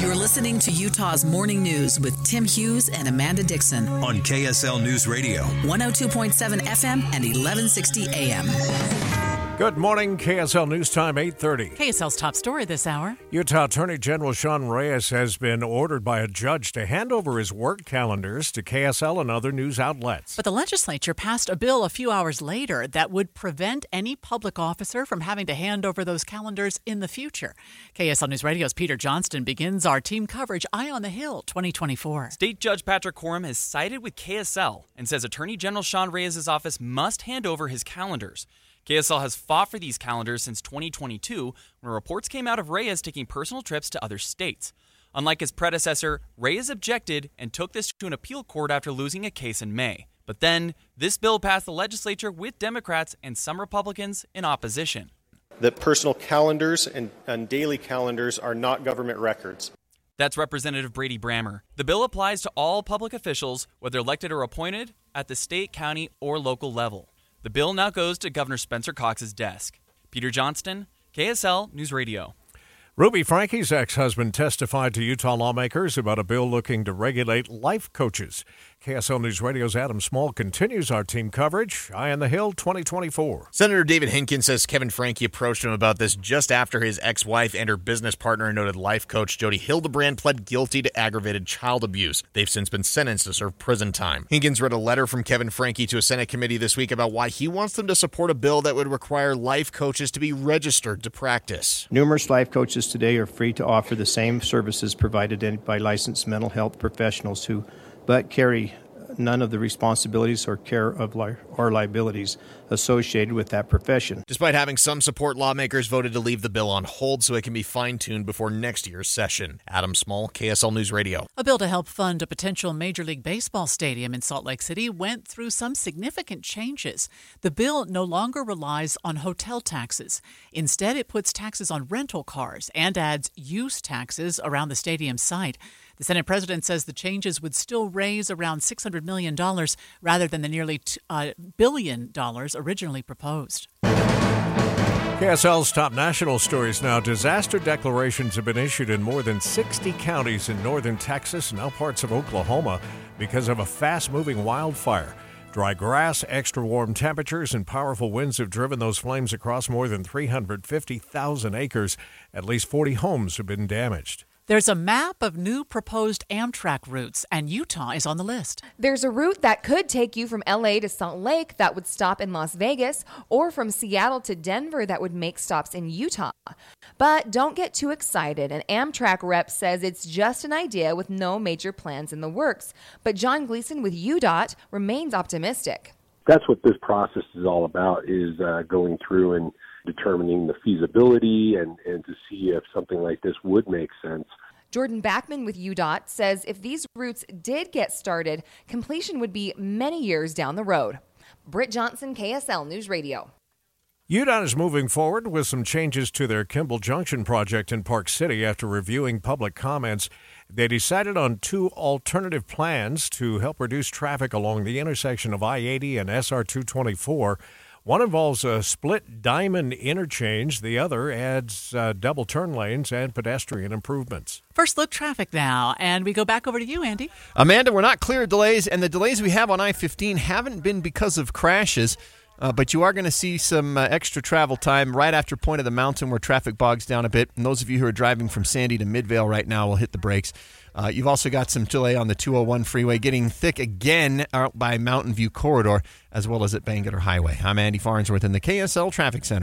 You're listening to Utah's Morning News with Tim Hughes and Amanda Dixon on KSL News Radio, 102.7 FM and 1160 AM. Good morning, KSL News Time 8:30. KSL's top story this hour. Utah Attorney General Sean Reyes has been ordered by a judge to hand over his work calendars to KSL and other news outlets. But the legislature passed a bill a few hours later that would prevent any public officer from having to hand over those calendars in the future. KSL News Radio's Peter Johnston begins our team coverage Eye on the Hill 2024. State Judge Patrick Corum has sided with KSL and says Attorney General Sean Reyes' office must hand over his calendars. KSL has fought for these calendars since 2022 when reports came out of Reyes taking personal trips to other states. Unlike his predecessor, Reyes objected and took this to an appeal court after losing a case in May. But then, this bill passed the legislature with Democrats and some Republicans in opposition. That personal calendars and, and daily calendars are not government records. That's Representative Brady Brammer. The bill applies to all public officials, whether elected or appointed, at the state, county, or local level. The bill now goes to Governor Spencer Cox's desk. Peter Johnston, KSL News Radio. Ruby Franke's ex husband testified to Utah lawmakers about a bill looking to regulate life coaches. KSL News Radio's Adam Small continues our team coverage. Eye on the Hill 2024. Senator David Hinkins says Kevin Franke approached him about this just after his ex wife and her business partner and noted life coach Jodi Hildebrandt pled guilty to aggravated child abuse. They've since been sentenced to serve prison time. Hinkins read a letter from Kevin Franke to a Senate committee this week about why he wants them to support a bill that would require life coaches to be registered to practice. Numerous life coaches today are free to offer the same services provided by licensed mental health professionals who but carry none of the responsibilities or care of li- or liabilities associated with that profession. Despite having some support, lawmakers voted to leave the bill on hold so it can be fine tuned before next year's session. Adam Small, KSL News Radio. A bill to help fund a potential Major League Baseball stadium in Salt Lake City went through some significant changes. The bill no longer relies on hotel taxes. Instead, it puts taxes on rental cars and adds use taxes around the stadium site. The Senate president says the changes would still raise around $600 million rather than the nearly t- uh, billion dollars originally proposed. KSL's top national stories now. Disaster declarations have been issued in more than 60 counties in northern Texas and now parts of Oklahoma because of a fast moving wildfire. Dry grass, extra warm temperatures, and powerful winds have driven those flames across more than 350,000 acres. At least 40 homes have been damaged. There's a map of new proposed Amtrak routes, and Utah is on the list. There's a route that could take you from LA to Salt Lake that would stop in Las Vegas, or from Seattle to Denver that would make stops in Utah. But don't get too excited. An Amtrak rep says it's just an idea with no major plans in the works. But John Gleason with UDOT remains optimistic. That's what this process is all about: is uh, going through and determining the feasibility and, and to see if something like this would make sense. Jordan Backman with UDOT says if these routes did get started, completion would be many years down the road. Britt Johnson, KSL News Radio. UDOT is moving forward with some changes to their Kimball Junction project in Park City after reviewing public comments. They decided on two alternative plans to help reduce traffic along the intersection of I 80 and SR 224. One involves a split diamond interchange, the other adds uh, double turn lanes and pedestrian improvements. First look traffic now, and we go back over to you, Andy. Amanda, we're not clear of delays, and the delays we have on I 15 haven't been because of crashes. Uh, but you are going to see some uh, extra travel time right after Point of the Mountain where traffic bogs down a bit. And those of you who are driving from Sandy to Midvale right now will hit the brakes. Uh, you've also got some delay on the 201 freeway getting thick again out by Mountain View Corridor as well as at Bangerter Highway. I'm Andy Farnsworth in the KSL Traffic Center.